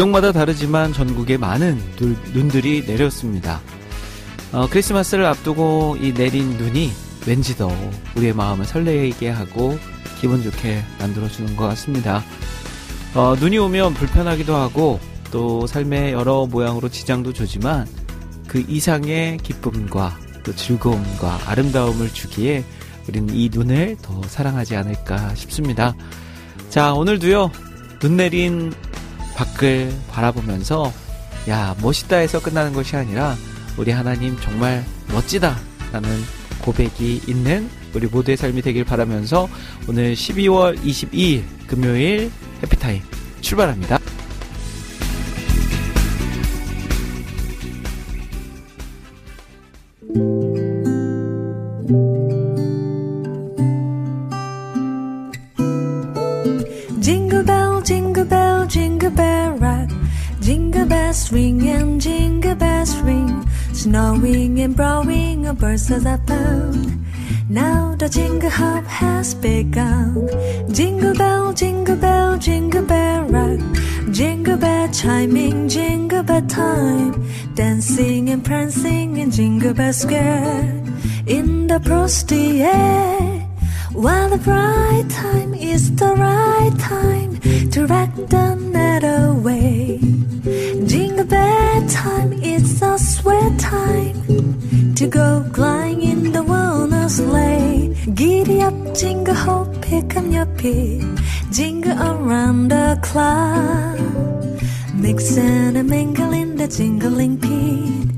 지역마다 다르지만 전국에 많은 눈, 눈들이 내렸습니다. 어, 크리스마스를 앞두고 이 내린 눈이 왠지 더 우리의 마음을 설레게 하고 기분 좋게 만들어주는 것 같습니다. 어, 눈이 오면 불편하기도 하고 또 삶의 여러 모양으로 지장도 주지만 그 이상의 기쁨과 또 즐거움과 아름다움을 주기에 우리는 이 눈을 더 사랑하지 않을까 싶습니다. 자, 오늘도요, 눈 내린 밖을 바라보면서, 야, 멋있다 해서 끝나는 것이 아니라, 우리 하나님 정말 멋지다! 라는 고백이 있는 우리 모두의 삶이 되길 바라면서, 오늘 12월 22일 금요일 해피타임 출발합니다. And blowing, a buses are found. Now the jingle hop has begun. Jingle bell, jingle bell, jingle bell rock. Jingle bell chiming, jingle bell time. Dancing and prancing in Jingle Bell Square. In the frosty air. While the bright time is the right time to rock the night away. Jingle bell time is a sweet time to go gliding in the walnut sleigh. Giddy up, jingle hop, pick up your feet, jingle around the clock. Mixing and mingling the jingling beat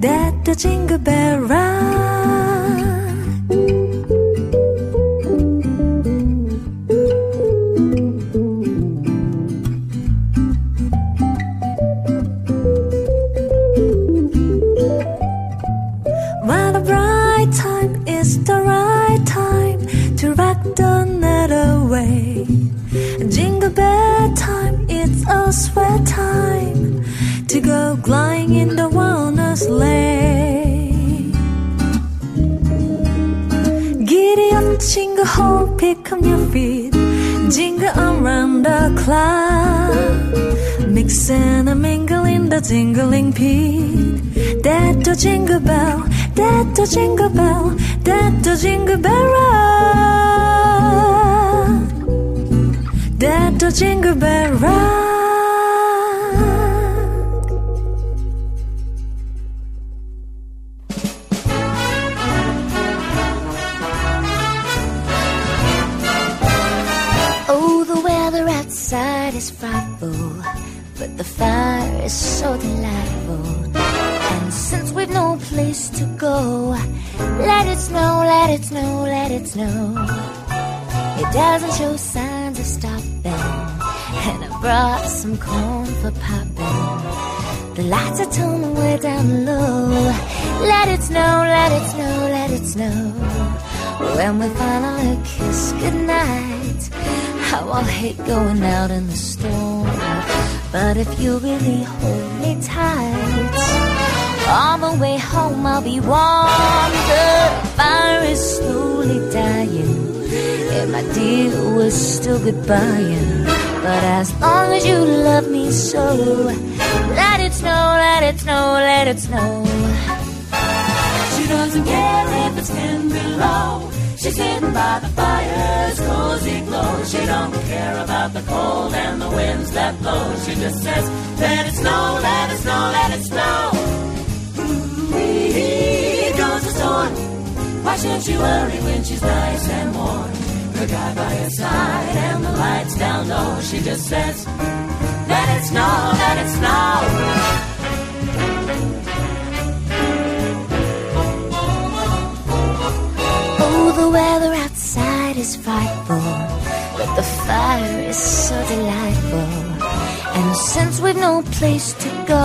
that the jingle bell rock. Go gliding in the walnut sleigh. Giddy up, jingle hop, pick up your feet, jingle around the clock. Mixing and mingling the jingling beat. That the jingle bell, that the jingle bell, that the jingle bell rock. That the jingle bell rock. Snow. It doesn't show signs of stopping, and I brought some corn for popping. The lights are turned way down low. Let it snow, let it snow, let it snow. When we finally kiss goodnight, how I'll hate going out in the storm. But if you really hold me tight, on way home I'll be warm. The fire is slowly dying, and my dear, we're still goodbying. But as long as you love me so, let it snow, let it snow, let it snow. She doesn't care if it's ten below. She's sitting by the fire's cozy glow. She don't care about the cold and the winds that blow. She just says, let it snow, let it snow, let it snow. Here goes the storm. Why shouldn't you worry when she's nice and warm? Her guy by her side and the lights down low. She just says, Let it snow, let it snow. Oh, the weather outside is frightful, but the fire is so delightful. And since we've no place to go,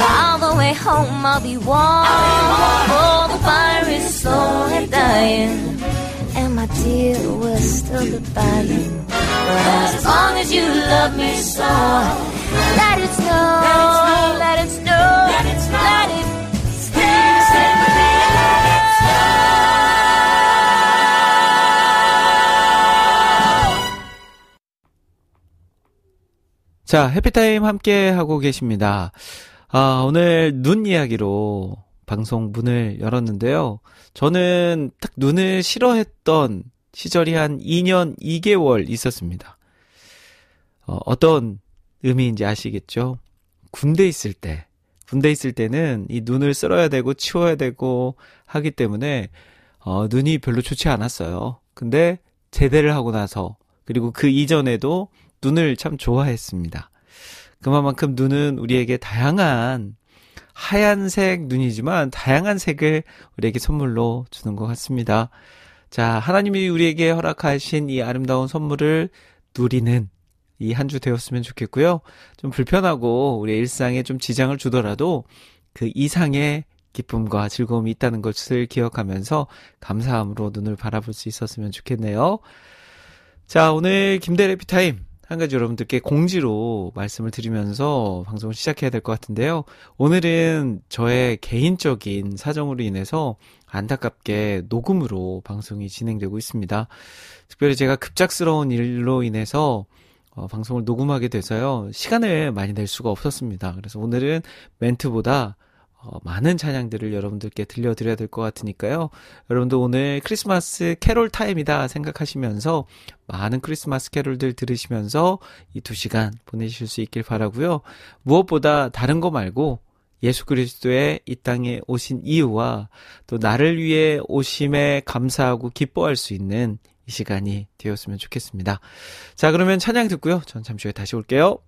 all the way home I'll be warm. Oh, the fire is slowly dying, and my dear, we're still goodbying. But as long as you love me so, let it snow, let it snow, Let it snow. let it. 자, 해피타임 함께 하고 계십니다. 아, 오늘 눈 이야기로 방송 문을 열었는데요. 저는 딱 눈을 싫어했던 시절이 한 2년 2개월 있었습니다. 어, 어떤 의미인지 아시겠죠? 군대 있을 때. 군대 있을 때는 이 눈을 쓸어야 되고 치워야 되고 하기 때문에 어, 눈이 별로 좋지 않았어요. 근데 제대를 하고 나서 그리고 그 이전에도 눈을 참 좋아했습니다. 그만큼 눈은 우리에게 다양한 하얀색 눈이지만 다양한 색을 우리에게 선물로 주는 것 같습니다. 자, 하나님이 우리에게 허락하신 이 아름다운 선물을 누리는 이 한 주 되었으면 좋겠고요. 좀 불편하고 우리의 일상에 좀 지장을 주더라도 그 이상의 기쁨과 즐거움이 있다는 것을 기억하면서 감사함으로 눈을 바라볼 수 있었으면 좋겠네요. 자, 오늘 김대래 피타임 한 가지 여러분들께 공지로 말씀을 드리면서 방송을 시작해야 될 것 같은데요. 오늘은 저의 개인적인 사정으로 인해서 안타깝게 녹음으로 방송이 진행되고 있습니다. 특별히 제가 급작스러운 일로 인해서 어, 방송을 녹음하게 돼서요. 시간을 많이 낼 수가 없었습니다. 그래서 오늘은 멘트보다 어, 많은 찬양들을 여러분들께 들려드려야 될 것 같으니까요. 여러분들 오늘 크리스마스 캐롤 타임이다 생각하시면서 많은 크리스마스 캐롤들 들으시면서 이 두 시간 보내실 수 있길 바라고요. 무엇보다 다른 거 말고 예수 그리스도의 이 땅에 오신 이유와 또 나를 위해 오심에 감사하고 기뻐할 수 있는 이 시간이 되었으면 좋겠습니다. 자, 그러면 찬양 듣고요. 전 잠시 후에 다시 올게요.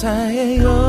감사해요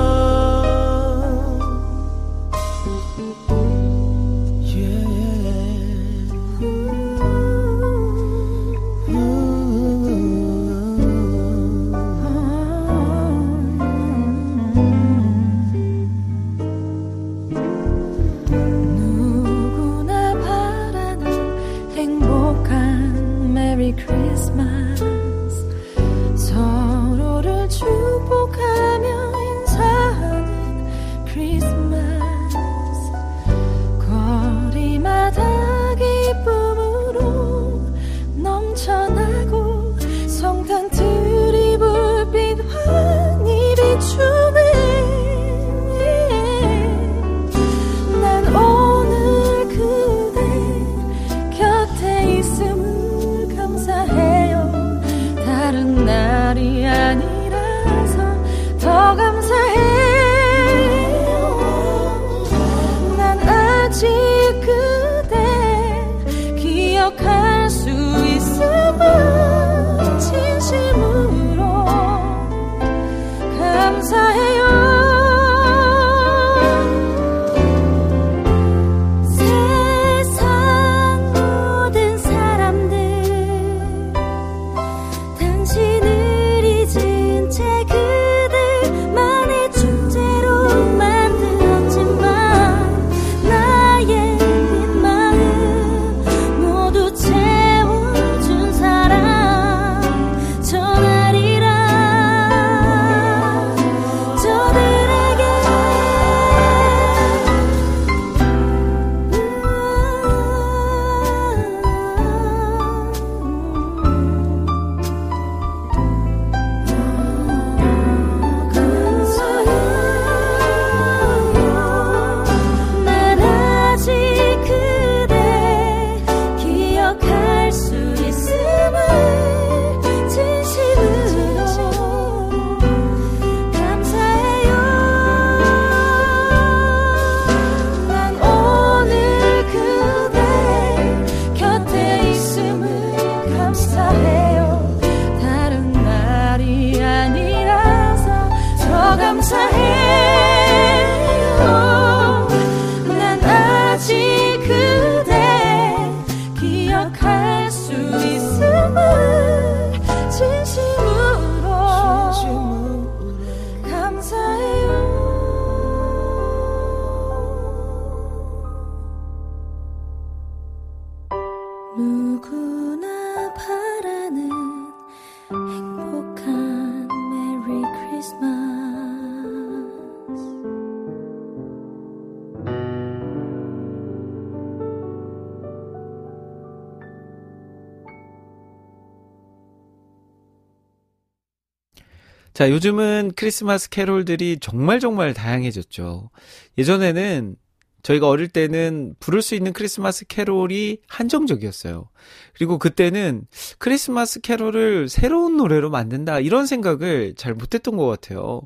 자, 요즘은 크리스마스 캐롤들이 정말 정말 다양해졌죠. 예전에는 저희가 어릴 때는 부를 수 있는 크리스마스 캐롤이 한정적이었어요. 그리고 그때는 크리스마스 캐롤을 새로운 노래로 만든다 이런 생각을 잘 못했던 것 같아요.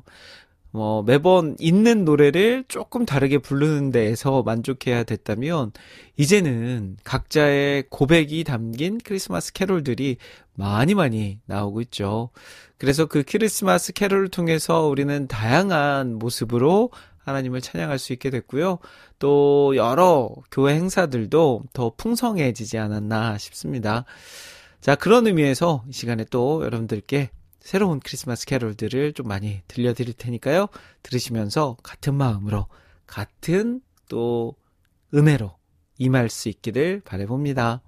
뭐 매번 있는 노래를 조금 다르게 부르는 데에서 만족해야 됐다면 이제는 각자의 고백이 담긴 크리스마스 캐롤들이 많이 많이 나오고 있죠. 그래서 그 크리스마스 캐롤을 통해서 우리는 다양한 모습으로 하나님을 찬양할 수 있게 됐고요. 또 여러 교회 행사들도 더 풍성해지지 않았나 싶습니다. 자, 그런 의미에서 이 시간에 또 여러분들께 새로운 크리스마스 캐롤들을 좀 많이 들려드릴 테니까요. 들으시면서 같은 마음으로, 같은 또 은혜로 임할 수 있기를 바래봅니다.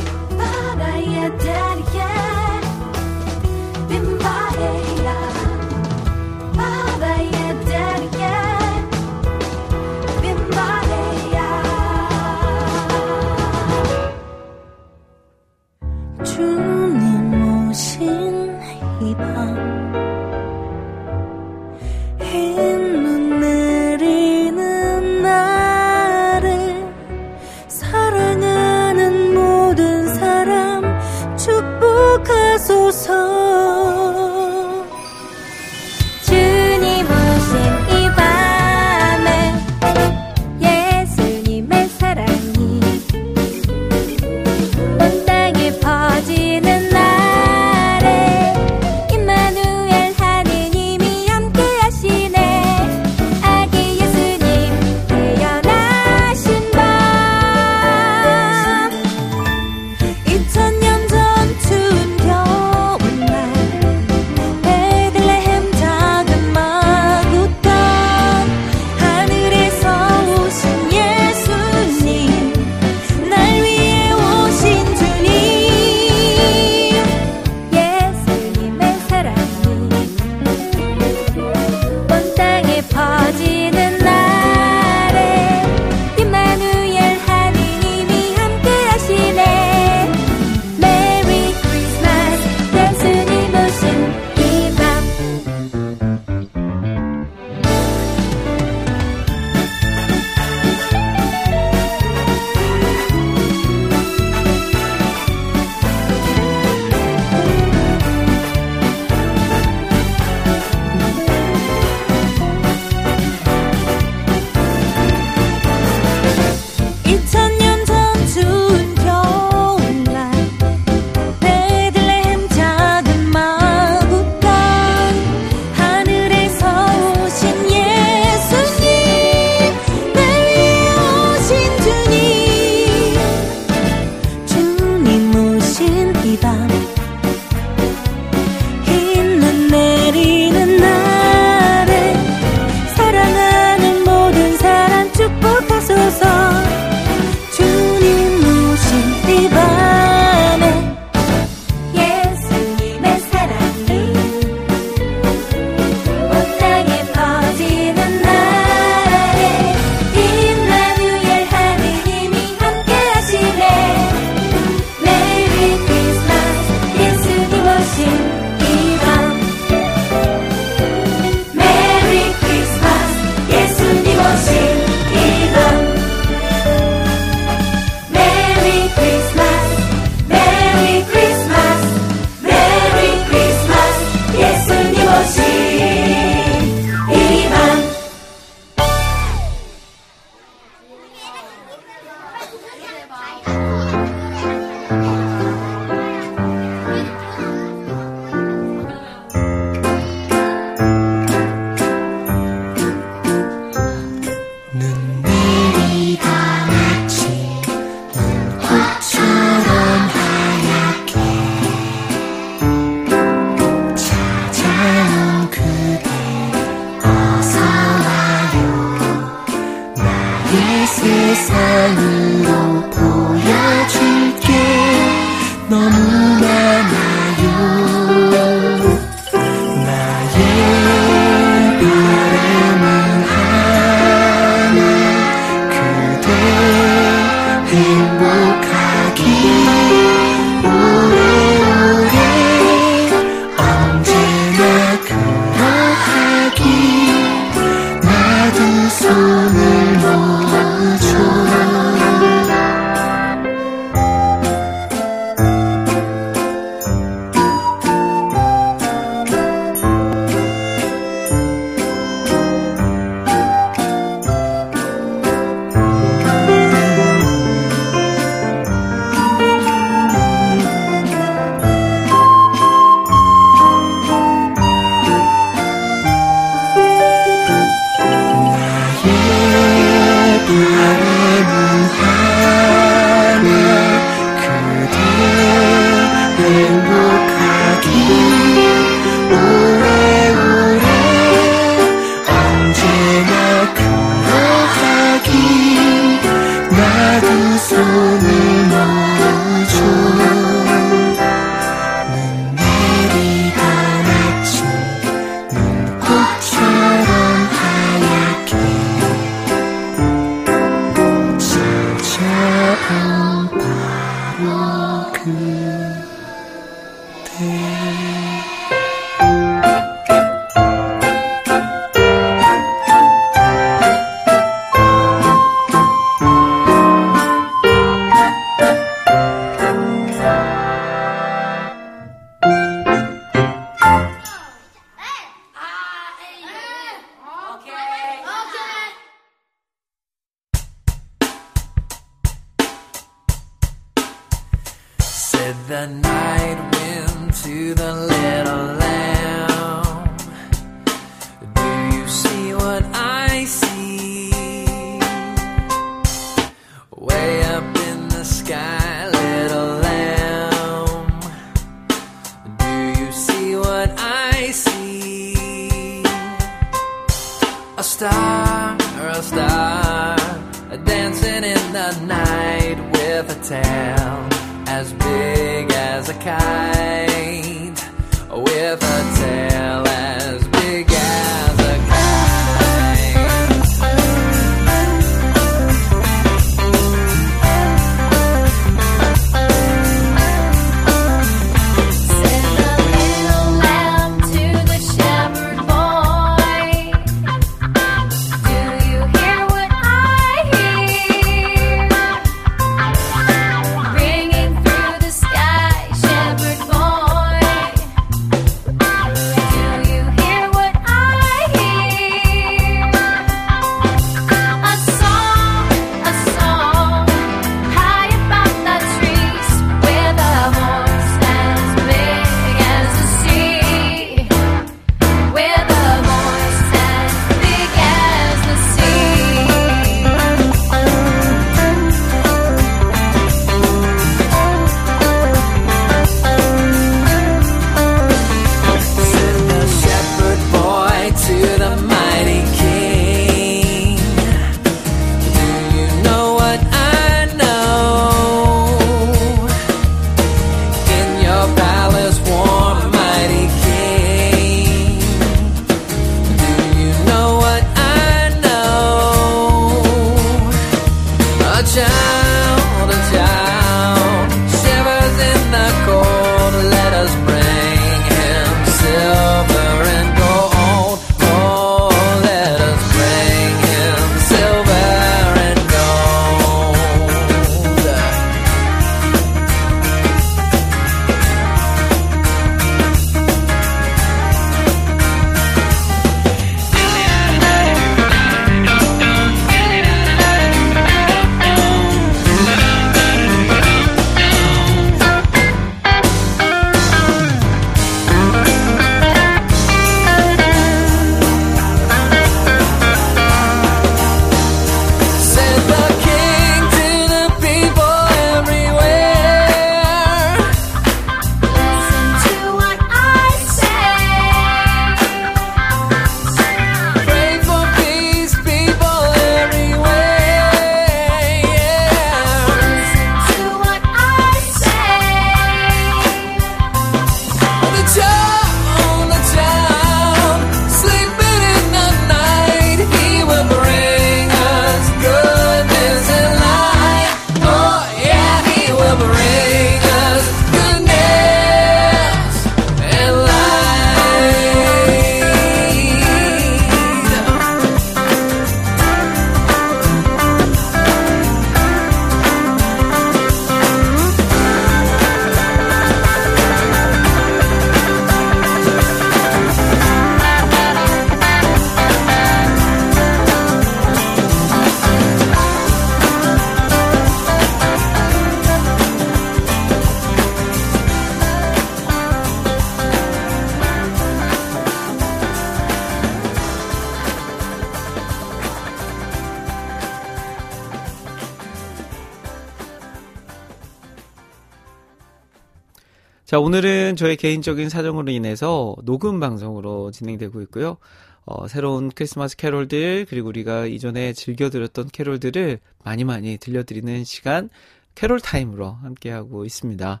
오늘은 저의 개인적인 사정으로 인해서 녹음 방송으로 진행되고 있고요. 어, 새로운 크리스마스 캐롤들, 그리고 우리가 이전에 즐겨 들었던 캐롤들을 많이 많이 들려드리는 시간, 캐롤 타임으로 함께하고 있습니다.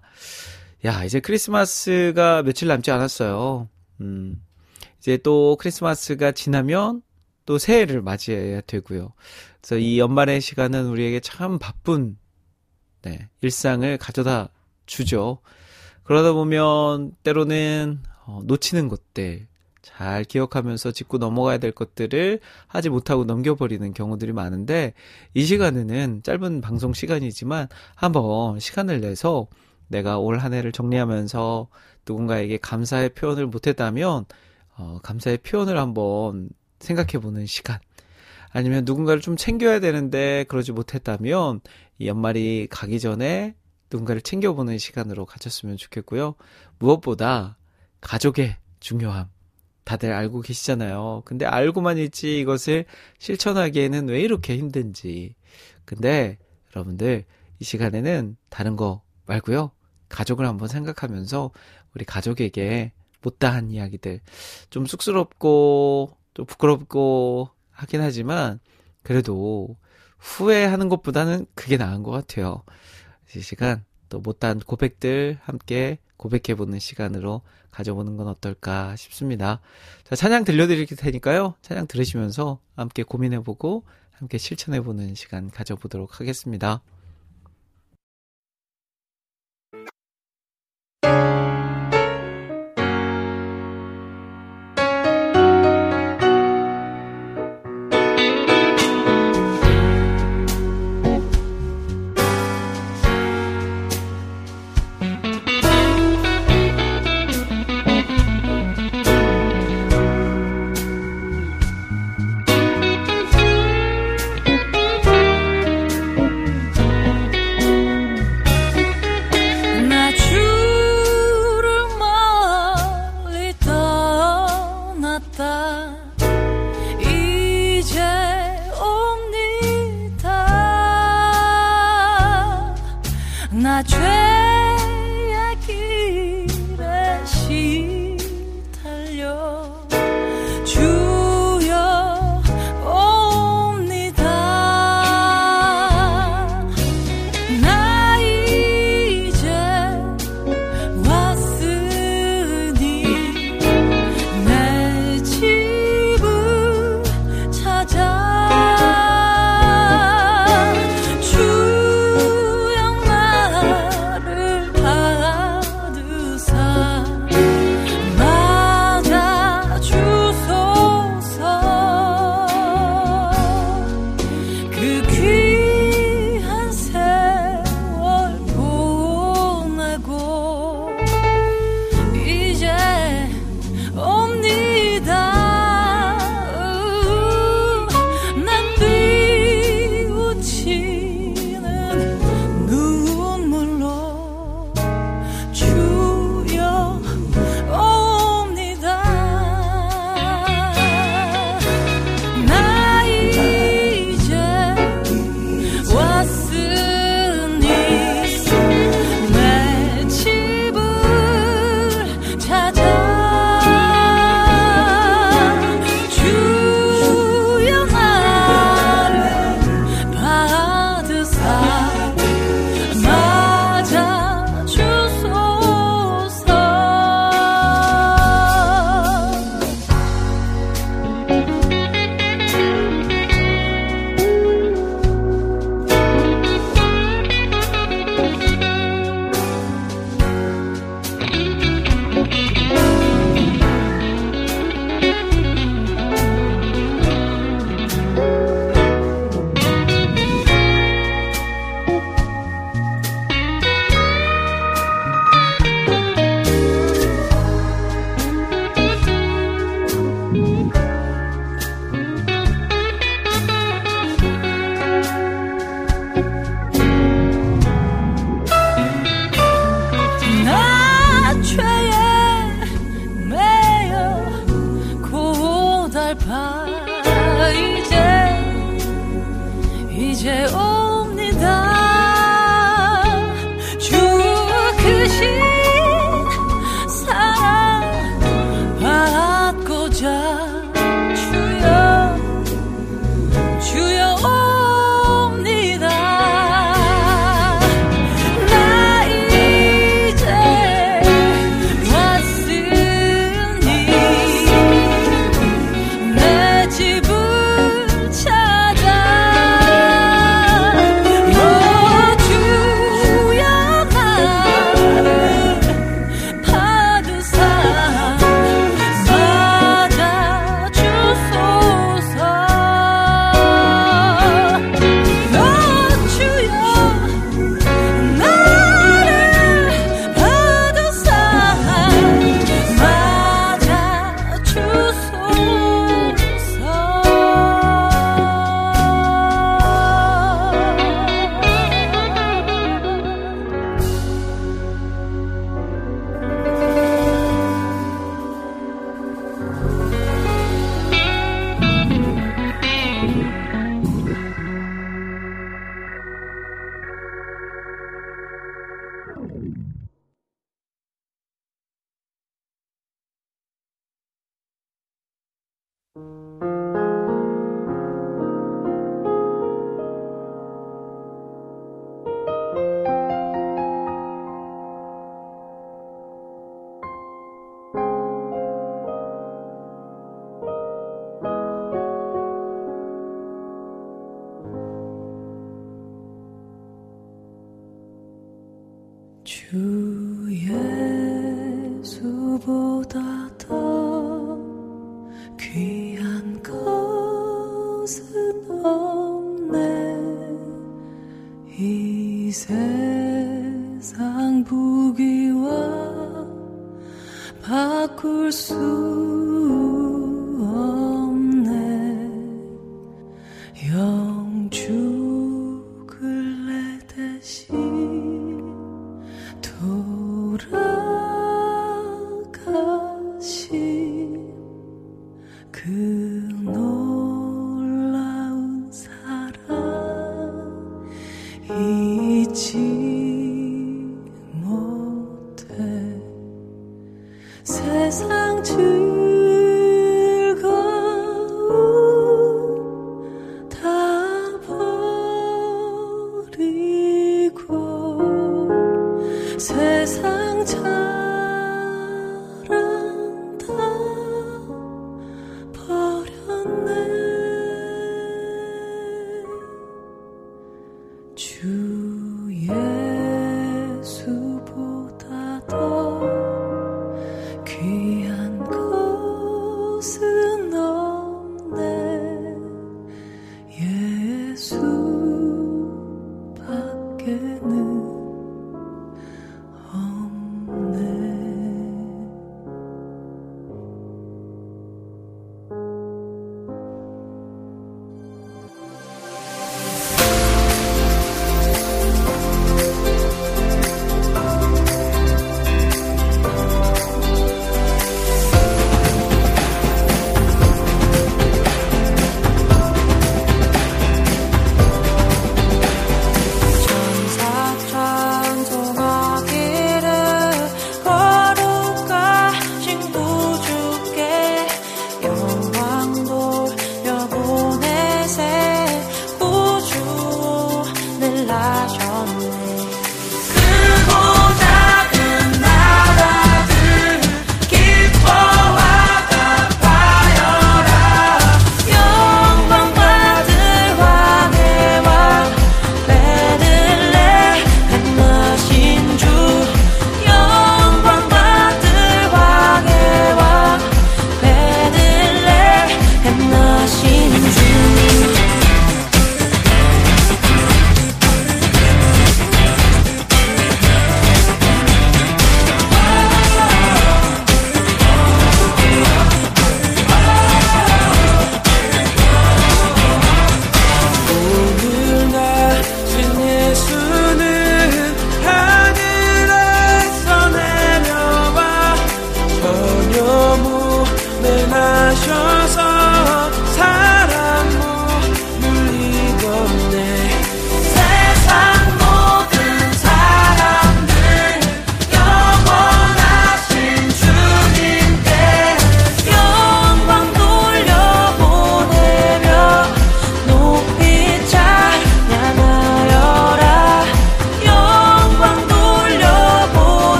야, 이제 크리스마스가 며칠 남지 않았어요. 음, 이제 또 크리스마스가 지나면 또 새해를 맞이해야 되고요. 그래서 이 연말의 시간은 우리에게 참 바쁜, 네, 일상을 가져다 주죠. 그러다 보면 때로는 어, 놓치는 것들 잘 기억하면서 짚고 넘어가야 될 것들을 하지 못하고 넘겨버리는 경우들이 많은데 이 시간에는 짧은 방송 시간이지만 한번 시간을 내서 내가 올 한 해를 정리하면서 누군가에게 감사의 표현을 못했다면 어, 감사의 표현을 한번 생각해보는 시간. 아니면 누군가를 좀 챙겨야 되는데 그러지 못했다면 이 연말이 가기 전에 누군가를 챙겨보는 시간으로 가졌으면 좋겠고요. 무엇보다 가족의 중요함. 다들 알고 계시잖아요. 근데 알고만 있지 이것을 실천하기에는 왜 이렇게 힘든지. 근데 여러분들 이 시간에는 다른 거 말고요. 가족을 한번 생각하면서 우리 가족에게 못다한 이야기들 좀 쑥스럽고 또 부끄럽고 하긴 하지만 그래도 후회하는 것보다는 그게 나은 것 같아요. 이 시간 또 못다한 고백들 함께 고백해보는 시간으로 가져보는 건 어떨까 싶습니다. 자, 찬양 들려드릴 테니까요. 찬양 들으시면서 함께 고민해보고 함께 실천해보는 시간 가져보도록 하겠습니다.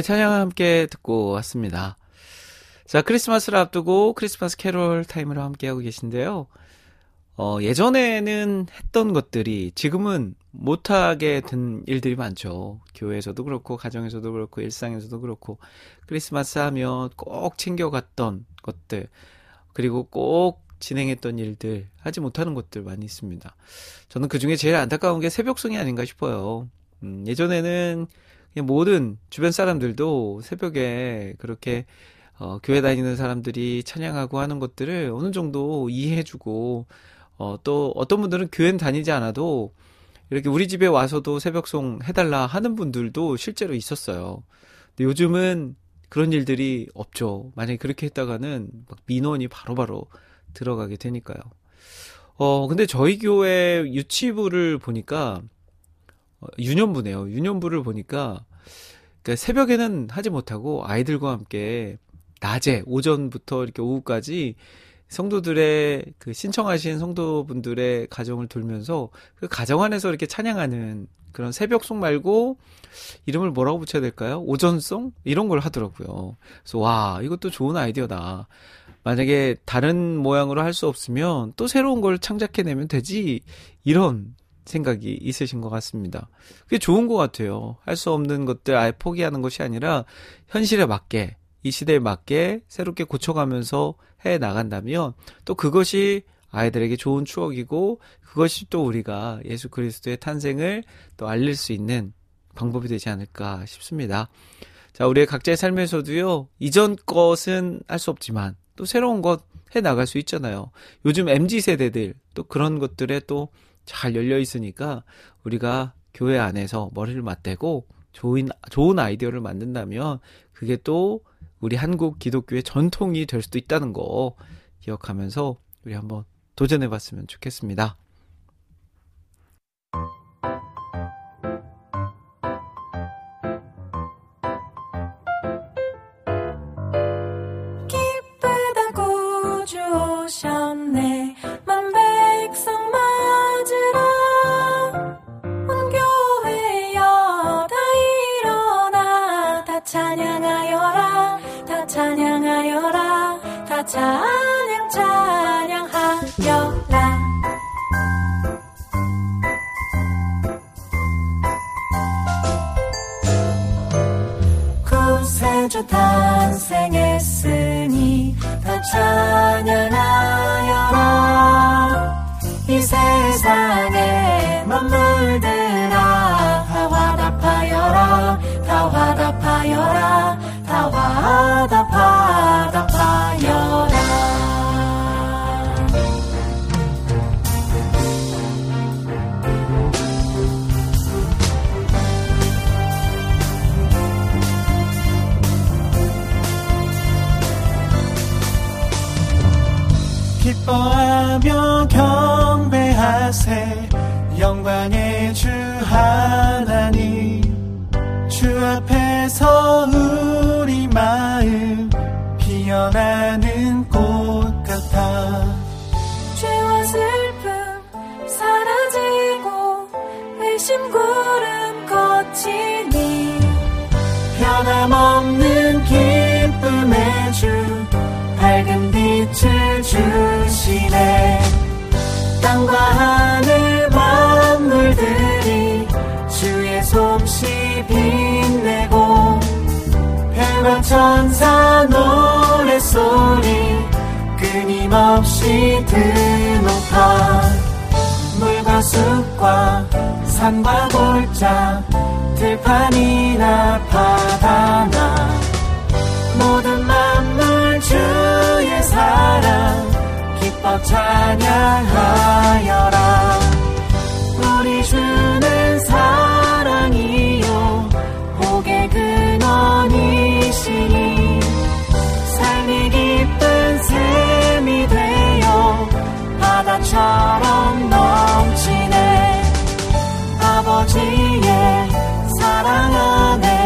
네, 찬양 함께 듣고 왔습니다. 자, 크리스마스를 앞두고 크리스마스 캐롤 타임으로 함께하고 계신데요. 어, 예전에는 했던 것들이 지금은 못하게 된 일들이 많죠. 교회에서도 그렇고, 가정에서도 그렇고, 일상에서도 그렇고, 크리스마스 하면 꼭 챙겨갔던 것들, 그리고 꼭 진행했던 일들, 하지 못하는 것들 많이 있습니다. 저는 그 중에 제일 안타까운 게 새벽송이 아닌가 싶어요. 음, 예전에는 모든 주변 사람들도 새벽에 그렇게 어, 교회 다니는 사람들이 찬양하고 하는 것들을 어느 정도 이해해주고 어, 또 어떤 분들은 교회는 다니지 않아도 이렇게 우리 집에 와서도 새벽송 해달라 하는 분들도 실제로 있었어요. 근데 요즘은 그런 일들이 없죠. 만약에 그렇게 했다가는 막 민원이 바로바로 들어가게 되니까요. 어, 근데 저희 교회 유치부를 보니까 어, 유년부네요. 유년부를 보니까 그러니까 새벽에는 하지 못하고 아이들과 함께 낮에 오전부터 이렇게 오후까지 성도들의 그 신청하신 성도분들의 가정을 돌면서 그 가정 안에서 이렇게 찬양하는 그런 새벽송 말고 이름을 뭐라고 붙여야 될까요? 오전송 이런 걸 하더라고요. 그래서 와 이것도 좋은 아이디어다. 만약에 다른 모양으로 할 수 없으면 또 새로운 걸 창작해내면 되지 이런 생각이 있으신 것 같습니다. 그게 좋은 것 같아요. 할 수 없는 것들 아예 포기하는 것이 아니라 현실에 맞게 이 시대에 맞게 새롭게 고쳐가면서 해 나간다면 또 그것이 아이들에게 좋은 추억이고 그것이 또 우리가 예수 그리스도의 탄생을 또 알릴 수 있는 방법이 되지 않을까 싶습니다. 자, 우리의 각자의 삶에서도요, 이전 것은 할 수 없지만 또 새로운 것 해 나갈 수 있잖아요. 요즘 MZ 세대들 또 그런 것들에 또 잘 열려 있으니까 우리가 교회 안에서 머리를 맞대고 좋은 좋은 아이디어를 만든다면 그게 또 우리 한국 기독교의 전통이 될 수도 있다는 거 기억하면서 우리 한번 도전해 봤으면 좋겠습니다. 찬양하여라. 이 세상의 만물들아 다 화답하여라 다 화답하여라 천사 노래소리 끊임없이 드높아 물과 숲과 산과 골짜 들판이나 바다나. 모든 만물 주의 사랑 기뻐 찬양하여라 바다처럼 넘치네. 아버지의 사랑 안에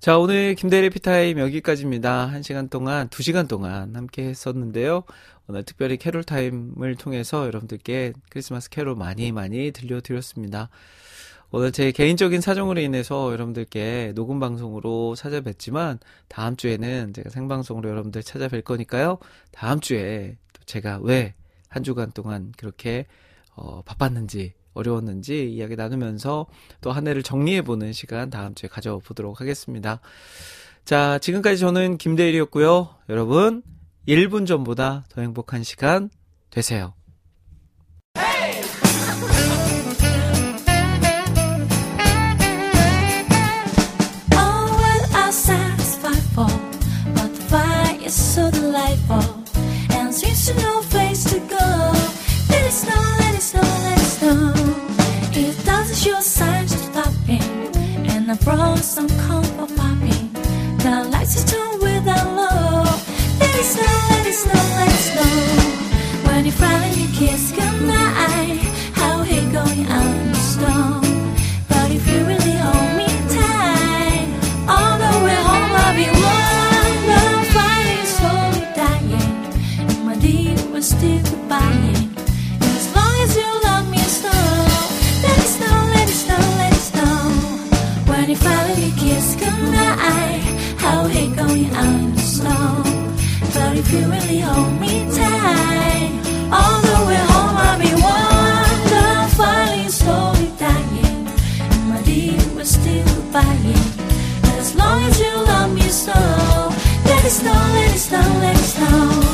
자, 오늘 김대일의 해피타임 여기까지입니다. 한 시간 동안, 두 시간 동안 함께 했었는데요. 오늘 특별히 캐롤 타임을 통해서 여러분들께 크리스마스 캐롤 많이 많이 들려드렸습니다. 오늘 제 개인적인 사정으로 인해서 여러분들께 녹음 방송으로 찾아뵙지만 다음 주에는 제가 생방송으로 여러분들 찾아뵐 거니까요. 다음 주에 또 제가 왜 한 주간 동안 그렇게 어, 바빴는지 어려웠는지 이야기 나누면서 또 한 해를 정리해보는 시간 다음 주에 가져보도록 하겠습니다. 자, 지금까지 저는 김대일이었고요. 여러분, 1분 전보다 더 행복한 시간 되세요. I brought some corn for. The lights are turned without low. Let it snow, let it snow, let it snow. When you finally kiss goodnight, But if you really hold me tight, all the way home I'll be is slowly dying, and my will still as long as you love me so, let it snow, let it snow, let it snow.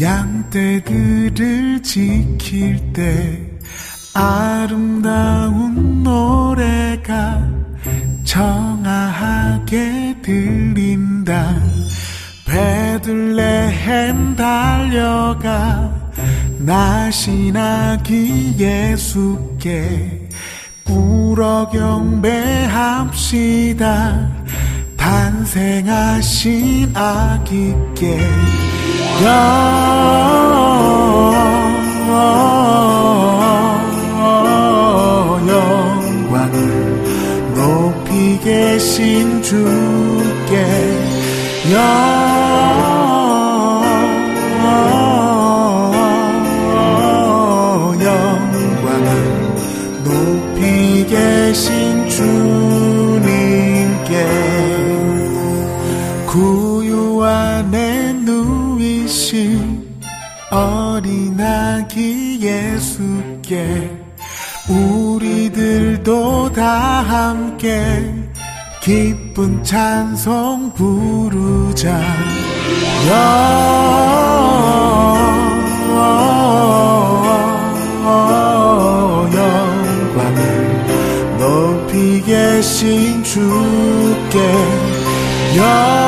양떼들을 지킬 때 아름다운 노래가 청아하게 들린다. 베들레헴 달려가 나신하기 예수께 꿇어 경배합시다. 탄생하신 아기께 영광을 높이 계신 주께 영광을 높이 계신 주 듯이 어린 아기 예수께 우리들도 다 함께 기쁜 찬송 부르자. 영광을 높이 계신 주께 영